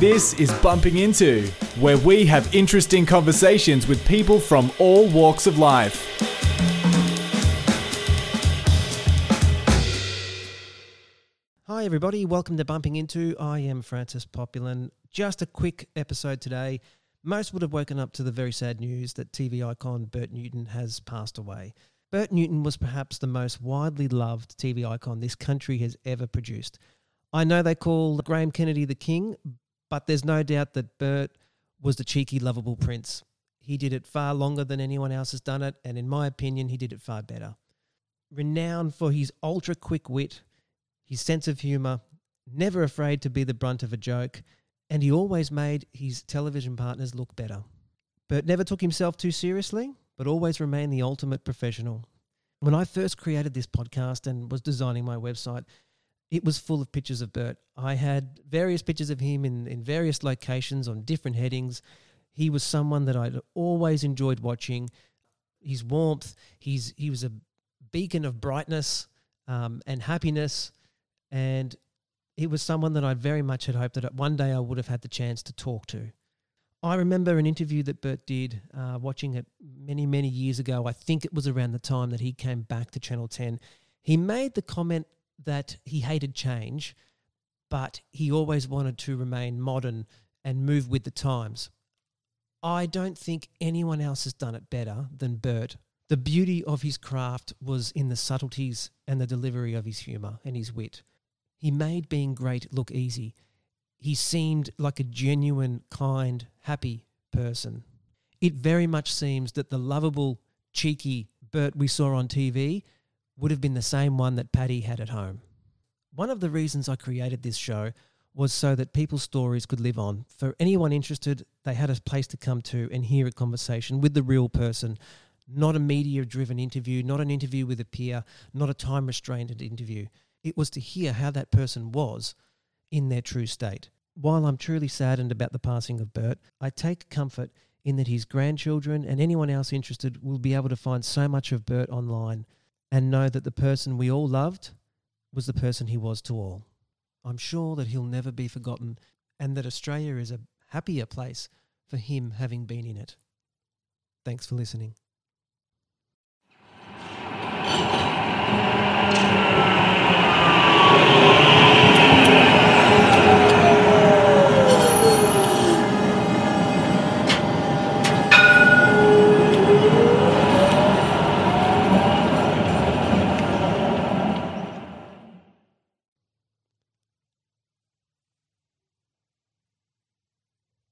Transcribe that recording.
This is Bumping Into, where we have interesting conversations with people from all walks of life. Hi, everybody. Welcome to Bumping Into. I am Francis Populin. Just a quick episode today. Most would have woken up to the very sad news that TV icon Bert Newton has passed away. Bert Newton was perhaps the most widely loved TV icon this country has ever produced. I know they call Graham Kennedy the king, but there's no doubt that Bert was the cheeky, lovable prince. He did it far longer than anyone else has done it, and in my opinion, he did it far better. Renowned for his ultra quick wit, his sense of humour, never afraid to be the brunt of a joke, and he always made his television partners look better. Bert never took himself too seriously, but always remained the ultimate professional. When I first created this podcast and was designing my website, it was full of pictures of Bert. I had various pictures of him in, in various locations on different headings. He was someone that I'd always enjoyed watching. His warmth, he's, he was a beacon of brightness um, and happiness. And he was someone that I very much had hoped that one day I would have had the chance to talk to. I remember an interview that Bert did, uh, watching it many, many years ago. I think it was around the time that he came back to Channel 10. He made the comment that he hated change, but he always wanted to remain modern and move with the times. I don't think anyone else has done it better than Bert. The beauty of his craft was in the subtleties and the delivery of his humour and his wit. He made being great look easy. He seemed like a genuine, kind, happy person. It very much seems that the lovable, cheeky Bert we saw on TV would have been the same one that Patti had at home. One of the reasons I created this show was so that people's stories could live on. For anyone interested, they had a place to come to and hear a conversation with the real person, not a media driven interview, not an interview with a peer, not a time restrained interview. It was to hear how that person was in their true state. While I'm truly saddened about the passing of Bert, I take comfort in that his grandchildren and anyone else interested will be able to find so much of Bert online and know that the person we all loved was the person he was to all. I'm sure that he'll never be forgotten and that Australia is a happier place for him having been in it. Thanks for listening.